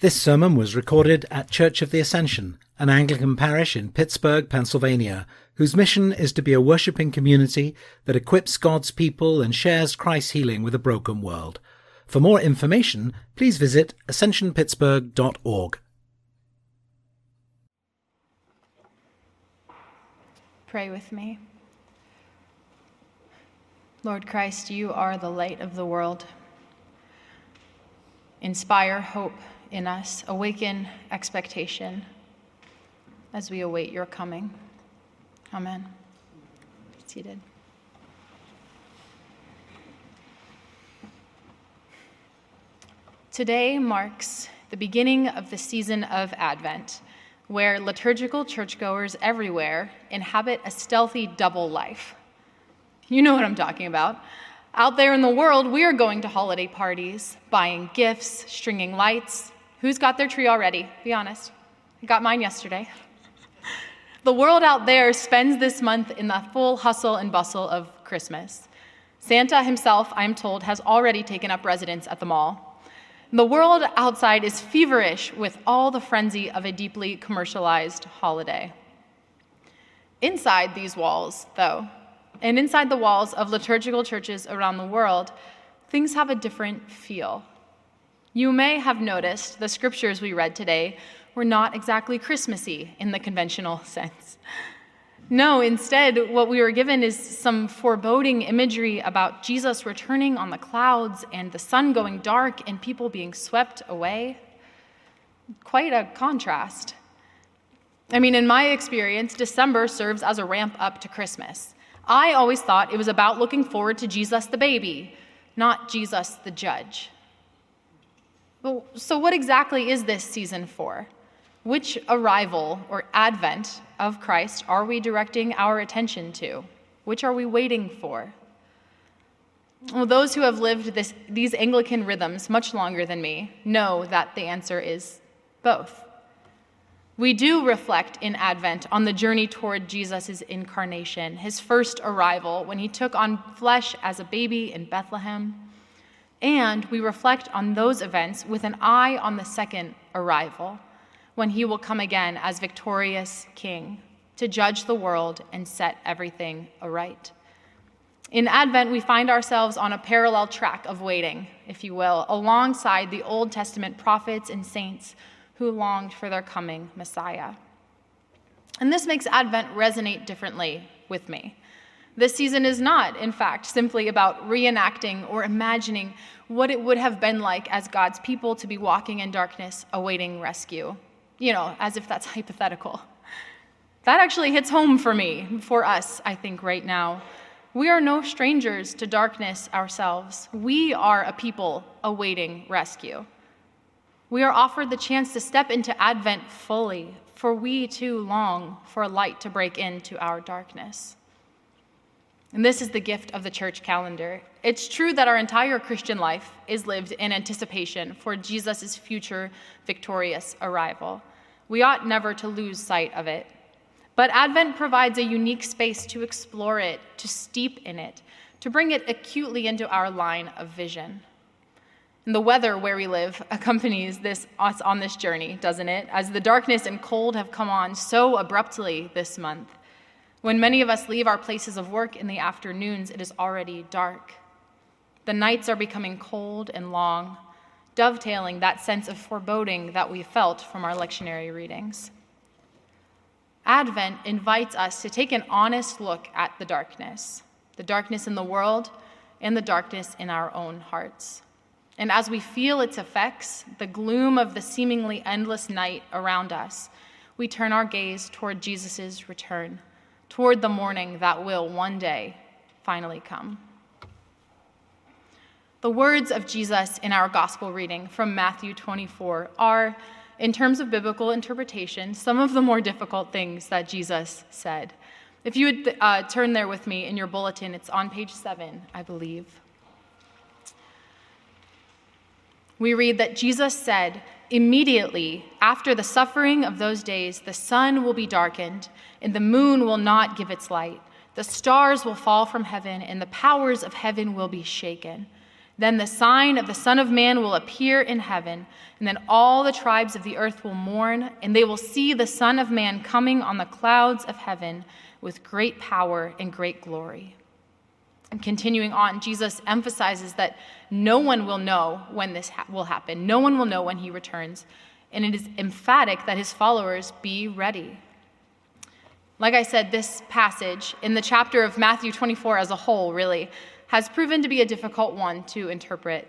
This sermon was recorded at Church of the Ascension, an Anglican parish in Pittsburgh, Pennsylvania, whose mission is to be a worshipping community that equips God's people and shares Christ's healing with a broken world. For more information, please visit ascensionpittsburgh.org. Pray with me. Lord Christ, you are the light of the world. Inspire hope in us, awaken expectation as we await your coming. Amen. Seated. Today marks the beginning of the season of Advent, where liturgical churchgoers everywhere inhabit a stealthy double life. You know what I'm talking about. Out there in the world, we are going to holiday parties, buying gifts, stringing lights. Who's got their tree already? Be honest. I got mine yesterday. The world out there spends this month in the full hustle and bustle of Christmas. Santa himself, I'm told, has already taken up residence at the mall. The world outside is feverish with all the frenzy of a deeply commercialized holiday. Inside these walls, though, and inside the walls of liturgical churches around the world, things have a different feel. You may have noticed the scriptures we read today were not exactly Christmassy in the conventional sense. No, instead, what we were given is some foreboding imagery about Jesus returning on the clouds and the sun going dark and people being swept away. Quite a contrast. I mean, in my experience, December serves as a ramp up to Christmas. I always thought it was about looking forward to Jesus the baby, not Jesus the judge. So, what exactly is this season for? Which arrival or advent of Christ are we directing our attention to? Which are we waiting for? Well, those who have lived this, these Anglican rhythms much longer than me know that the answer is both. We do reflect in Advent on the journey toward Jesus' incarnation, his first arrival when he took on flesh as a baby in Bethlehem. And we reflect on those events with an eye on the second arrival, when he will come again as victorious king to judge the world and set everything aright. In Advent, we find ourselves on a parallel track of waiting, if you will, alongside the Old Testament prophets and saints who longed for their coming Messiah. And this makes Advent resonate differently with me. This season is not, in fact, simply about reenacting or imagining what it would have been like as God's people to be walking in darkness awaiting rescue. You know, as if that's hypothetical. That actually hits home for me, for us, I think, right now. We are no strangers to darkness ourselves. We are a people awaiting rescue. We are offered the chance to step into Advent fully, for we too long for light to break into our darkness. And this is the gift of the church calendar. It's true that our entire Christian life is lived in anticipation for Jesus' future victorious arrival. We ought never to lose sight of it. But Advent provides a unique space to explore it, to steep in it, to bring it acutely into our line of vision. And the weather where we live accompanies this us on this journey, doesn't it? As the darkness and cold have come on so abruptly this month. When many of us leave our places of work in the afternoons, it is already dark. The nights are becoming cold and long, dovetailing that sense of foreboding that we felt from our lectionary readings. Advent invites us to take an honest look at the darkness, the darkness in the world and the darkness in our own hearts. And as we feel its effects, the gloom of the seemingly endless night around us, we turn our gaze toward Jesus' return, toward the morning that will one day finally come. The words of Jesus in our gospel reading from Matthew 24 are, in terms of biblical interpretation, some of the more difficult things that Jesus said. If you would uh, turn there with me in your bulletin, it's on page seven, I believe. we read that Jesus said, Immediately after the suffering of those days, the sun will be darkened, and the moon will not give its light. The stars will fall from heaven, and the powers of heaven will be shaken. Then the sign of the Son of Man will appear in heaven, and then all the tribes of the earth will mourn, and they will see the Son of Man coming on the clouds of heaven with great power and great glory. And continuing on, Jesus emphasizes that no one will know when this ha- will happen. No one will know when he returns. And it is emphatic that his followers be ready. Like I said, this passage in the chapter of Matthew 24 as a whole, really, has proven to be a difficult one to interpret.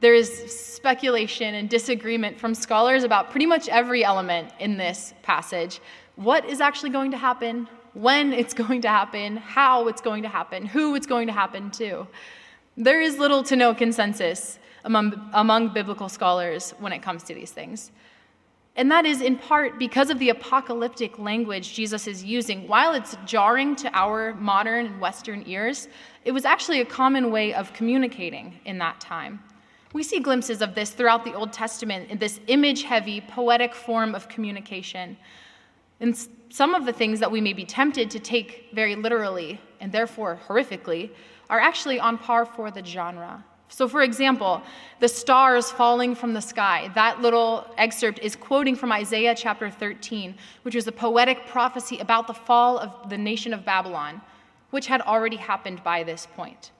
There is speculation and disagreement from scholars about pretty much every element in this passage. What is actually going to happen? When it's going to happen? How it's going to happen? Who it's going to happen to? There is little to no consensus among, among biblical scholars when it comes to these things. And that is in part because of the apocalyptic language Jesus is using. While it's jarring to our modern and Western ears, it was actually a common way of communicating in that time. We see glimpses of this throughout the Old Testament in this image heavy, poetic form of communication. And some of the things that we may be tempted to take very literally and therefore horrifically are actually on par for the genre. So, for example, the stars falling from the sky, that little excerpt is quoting from Isaiah chapter 13, which was a poetic prophecy about the fall of the nation of Babylon, which had already happened by this point.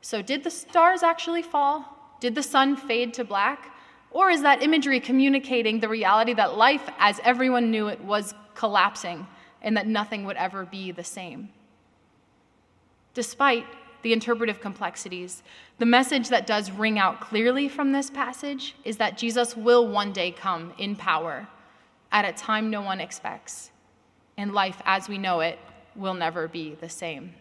So, did the stars actually fall? Did the sun fade to black? Or is that imagery communicating the reality that life, as everyone knew it, was collapsing and that nothing would ever be the same? Despite the interpretive complexities, the message that does ring out clearly from this passage is that Jesus will one day come in power at a time no one expects, and life as we know it will never be the same.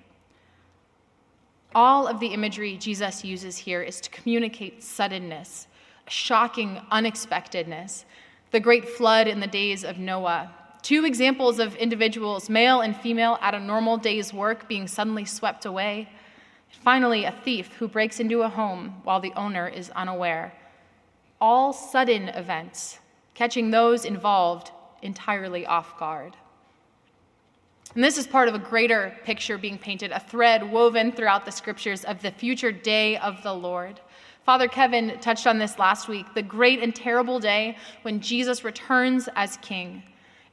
All of the imagery Jesus uses here is to communicate suddenness, shocking unexpectedness, the great flood in the days of Noah. Two examples of individuals, male and female, at a normal day's work being suddenly swept away Finally, a thief who breaks into a home while the owner is unaware. All sudden events, catching those involved entirely off guard. And this is part of a greater picture being painted, a thread woven throughout the scriptures of the future day of the Lord. Father Kevin touched on this last week the great and terrible day when Jesus returns as king,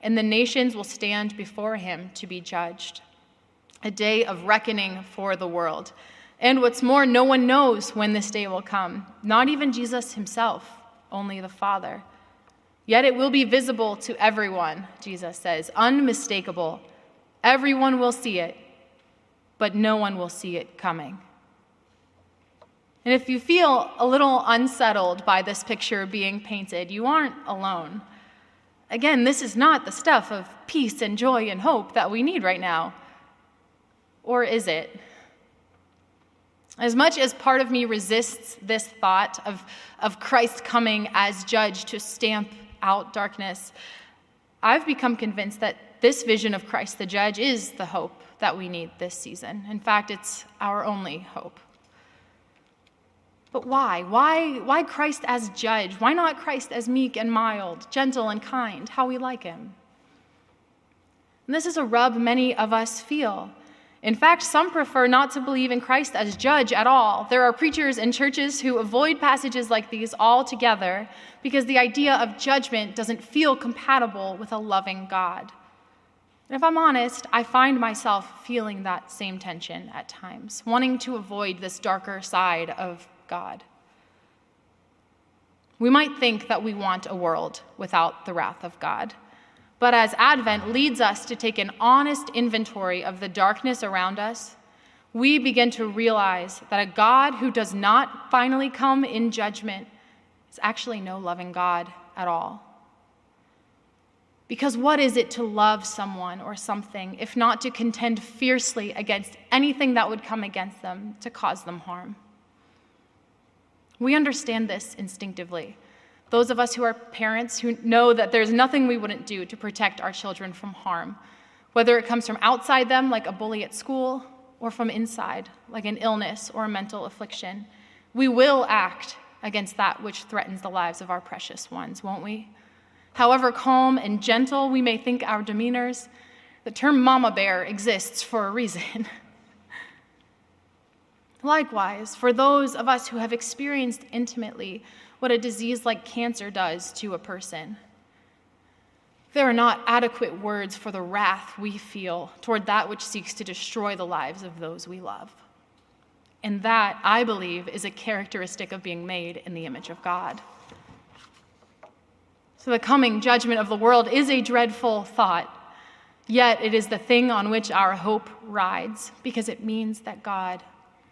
and the nations will stand before him to be judged a day of reckoning for the world. And what's more, no one knows when this day will come, not even Jesus himself, only the Father. Yet it will be visible to everyone, Jesus says, unmistakable. Everyone will see it, but no one will see it coming. And if you feel a little unsettled by this picture being painted, you aren't alone. Again, this is not the stuff of peace and joy and hope that we need right now. Or is it? As much as part of me resists this thought of, of Christ coming as judge to stamp out darkness, I've become convinced that this vision of Christ the judge is the hope that we need this season. In fact, it's our only hope. But why? Why, why Christ as judge? Why not Christ as meek and mild, gentle and kind, how we like him? And this is a rub many of us feel. In fact, some prefer not to believe in Christ as judge at all. There are preachers and churches who avoid passages like these altogether because the idea of judgment doesn't feel compatible with a loving God. And if I'm honest, I find myself feeling that same tension at times, wanting to avoid this darker side of God. We might think that we want a world without the wrath of God. But as Advent leads us to take an honest inventory of the darkness around us, we begin to realize that a God who does not finally come in judgment is actually no loving God at all. Because what is it to love someone or something if not to contend fiercely against anything that would come against them to cause them harm? We understand this instinctively. Those of us who are parents who know that there's nothing we wouldn't do to protect our children from harm, whether it comes from outside them, like a bully at school, or from inside, like an illness or a mental affliction. We will act against that which threatens the lives of our precious ones, won't we? However calm and gentle we may think our demeanors, the term mama bear exists for a reason. Likewise, for those of us who have experienced intimately what a disease like cancer does to a person, there are not adequate words for the wrath we feel toward that which seeks to destroy the lives of those we love. And that, I believe, is a characteristic of being made in the image of God. So the coming judgment of the world is a dreadful thought, yet it is the thing on which our hope rides because it means that God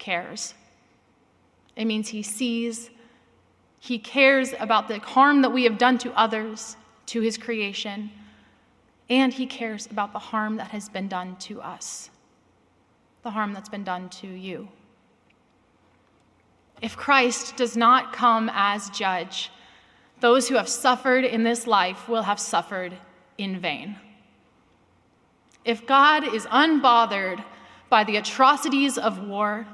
cares. It means He sees, He cares about the harm that we have done to others, to His creation, and He cares about the harm that has been done to us, the harm that's been done to you. If Christ does not come as judge, those who have suffered in this life will have suffered in vain. If God is unbothered by the atrocities of war,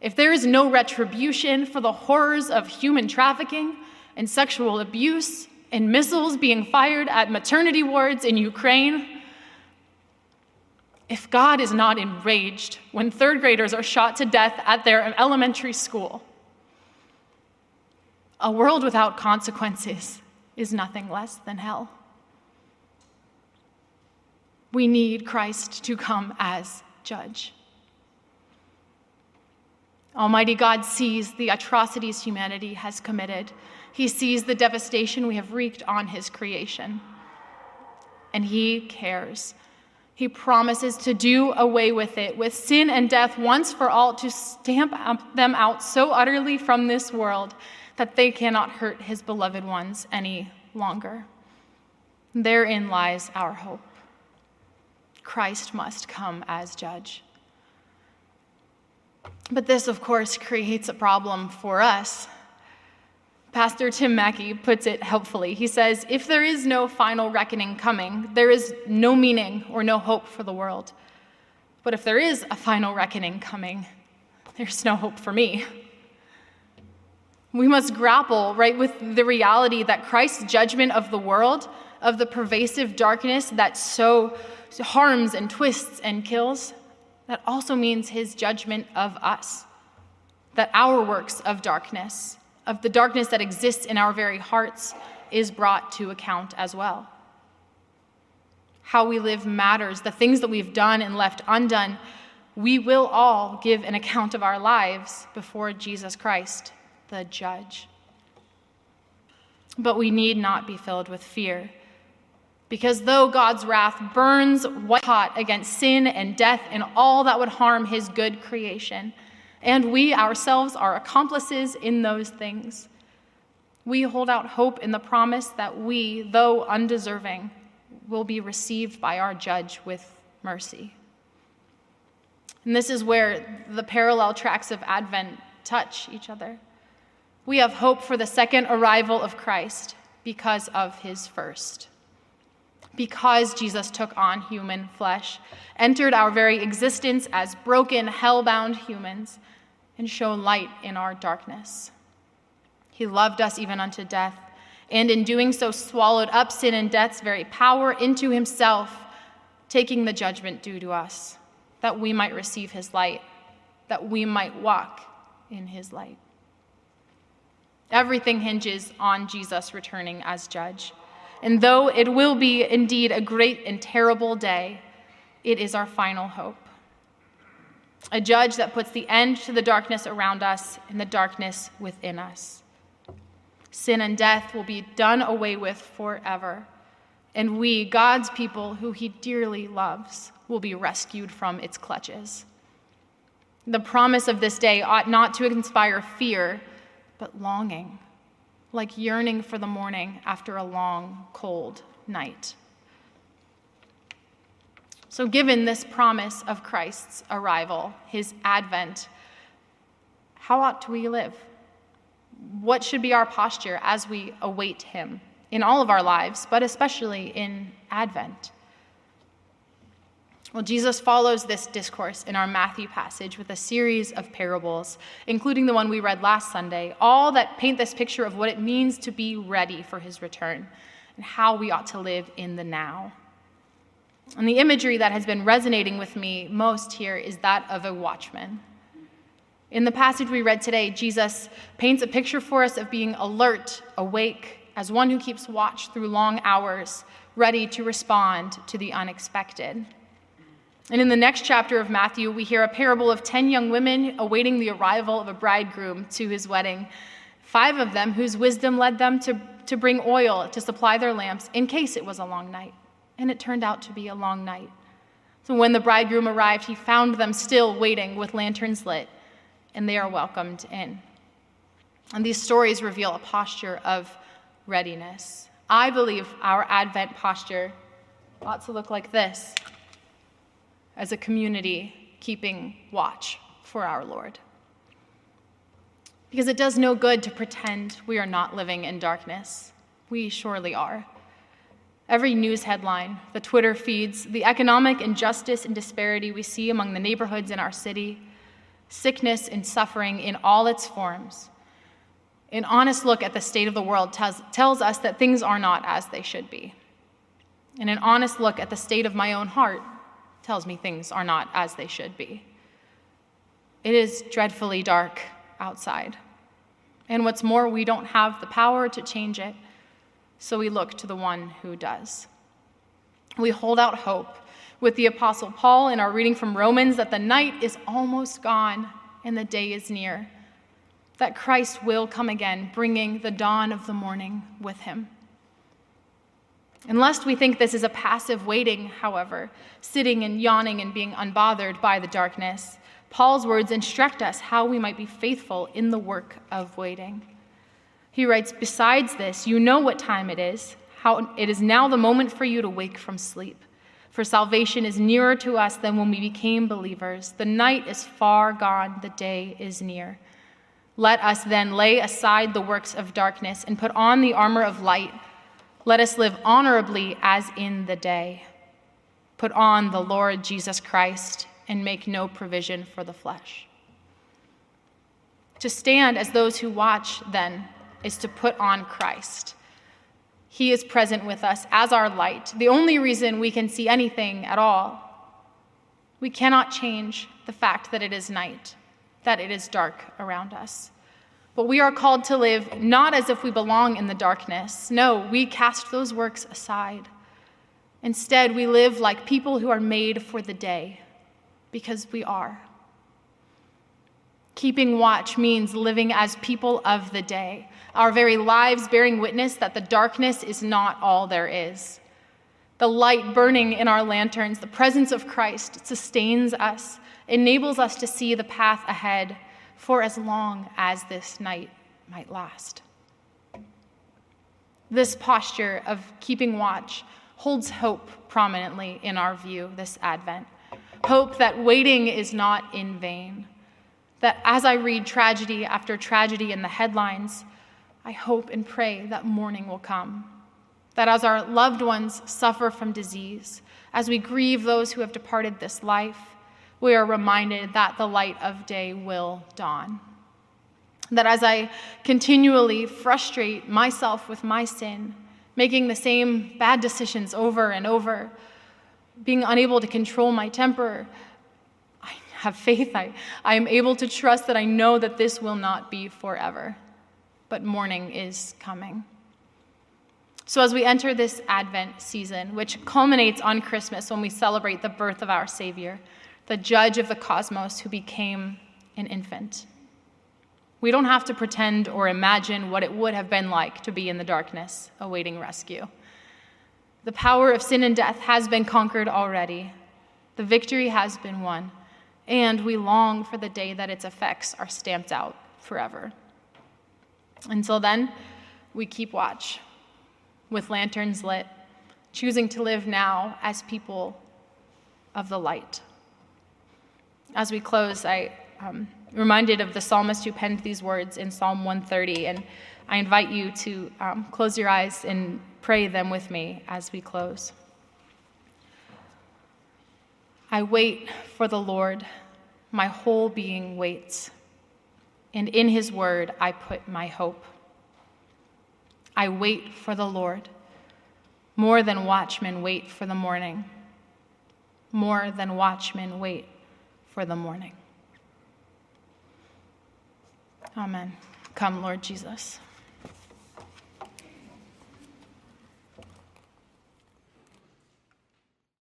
if there is no retribution for the horrors of human trafficking and sexual abuse and missiles being fired at maternity wards in Ukraine, if God is not enraged when third graders are shot to death at their elementary school, a world without consequences is nothing less than hell. We need Christ to come as judge. Almighty God sees the atrocities humanity has committed. He sees the devastation we have wreaked on his creation. And he cares. He promises to do away with it, with sin and death once for all, to stamp them out so utterly from this world that they cannot hurt his beloved ones any longer. Therein lies our hope. Christ must come as judge. But this, of course, creates a problem for us. Pastor Tim Mackie puts it helpfully. He says, If there is no final reckoning coming, there is no meaning or no hope for the world. But if there is a final reckoning coming, there's no hope for me. We must grapple, right, with the reality that Christ's judgment of the world, of the pervasive darkness that so harms and twists and kills, that also means his judgment of us. That our works of darkness, of the darkness that exists in our very hearts, is brought to account as well. How we live matters. The things that we've done and left undone, we will all give an account of our lives before Jesus Christ the judge. But we need not be filled with fear. Because though God's wrath burns white hot against sin and death and all that would harm his good creation, and we ourselves are accomplices in those things, we hold out hope in the promise that we, though undeserving, will be received by our judge with mercy. And this is where the parallel tracks of Advent touch each other. We have hope for the second arrival of Christ because of his first. Because Jesus took on human flesh, entered our very existence as broken, hell-bound humans, and shone light in our darkness. He loved us even unto death, and in doing so swallowed up sin and death's very power into himself, taking the judgment due to us, that we might receive his light, that we might walk in his light. Everything hinges on Jesus returning as judge. And though it will be indeed a great and terrible day, it is our final hope. A judge that puts the end to the darkness around us and the darkness within us. Sin and death will be done away with forever. And we, God's people who he dearly loves, will be rescued from its clutches. The promise of this day ought not to inspire fear but longing, like yearning for the morning after a long, cold night. So, given this promise of Christ's arrival, his advent, how ought we live? What should be our posture as we await him in all of our lives, but especially in Advent? Well, Jesus follows this discourse in our Matthew passage with a series of parables, including the one we read last Sunday, all that paint this picture of what it means to be ready for his return and how we ought to live in the now. And the imagery that has been resonating with me most here is that of a watchman. In the passage we read today, Jesus paints a picture for us of being alert, awake, as one who keeps watch through long hours, ready to respond to the unexpected. And in the next chapter of Matthew, we hear a parable of 10 young women awaiting the arrival of a bridegroom to his wedding. Five of them, whose wisdom led them to, to bring oil to supply their lamps in case it was a long night. And it turned out to be a long night. So when the bridegroom arrived, he found them still waiting with lanterns lit, and they are welcomed in. And these stories reveal a posture of readiness. I believe our Advent posture ought to look like this as a community keeping watch for our Lord. Because it does no good to pretend we are not living in darkness. We surely are. Every news headline, the Twitter feeds, the economic injustice and disparity we see among the neighborhoods in our city, sickness and suffering in all its forms, an honest look at the state of the world tells, tells us that things are not as they should be. And an honest look at the state of my own heart tells me things are not as they should be. It is dreadfully dark outside. And what's more, we don't have the power to change it, so we look to the one who does. We hold out hope with the Apostle Paul in our reading from Romans that the night is almost gone and the day is near, that Christ will come again, bringing the dawn of the morning with him. Unless we think this is a passive waiting, however, sitting and yawning and being unbothered by the darkness, Paul's words instruct us how we might be faithful in the work of waiting. He writes, Besides this, you know what time it is, how it is now the moment for you to wake from sleep. For salvation is nearer to us than when we became believers. The night is far gone, the day is near. Let us then lay aside the works of darkness and put on the armor of light let us live honorably as in the day. Put on the Lord Jesus Christ and make no provision for the flesh. To stand as those who watch, then, is to put on Christ. He is present with us as our light, the only reason we can see anything at all. We cannot change the fact that it is night, that it is dark around us. But we are called to live not as if we belong in the darkness. No, we cast those works aside. Instead, we live like people who are made for the day, because we are. Keeping watch means living as people of the day, our very lives bearing witness that the darkness is not all there is. The light burning in our lanterns, the presence of Christ sustains us, enables us to see the path ahead for as long as this night might last. This posture of keeping watch holds hope prominently in our view this Advent. Hope that waiting is not in vain. That as I read tragedy after tragedy in the headlines, I hope and pray that morning will come. That as our loved ones suffer from disease, as we grieve those who have departed this life, we are reminded that the light of day will dawn. That as I continually frustrate myself with my sin, making the same bad decisions over and over, being unable to control my temper, I have faith. I, I am able to trust that I know that this will not be forever, but morning is coming. So, as we enter this Advent season, which culminates on Christmas when we celebrate the birth of our Savior, the judge of the cosmos who became an infant. We don't have to pretend or imagine what it would have been like to be in the darkness awaiting rescue. The power of sin and death has been conquered already. The victory has been won, and we long for the day that its effects are stamped out forever. Until then, we keep watch with lanterns lit, choosing to live now as people of the light. As we close, I um, reminded of the psalmist who penned these words in Psalm 130, and I invite you to um, close your eyes and pray them with me as we close. I wait for the Lord, my whole being waits, and in his word I put my hope. I wait for the Lord, more than watchmen wait for the morning, more than watchmen wait for the morning. Amen. Come, Lord Jesus.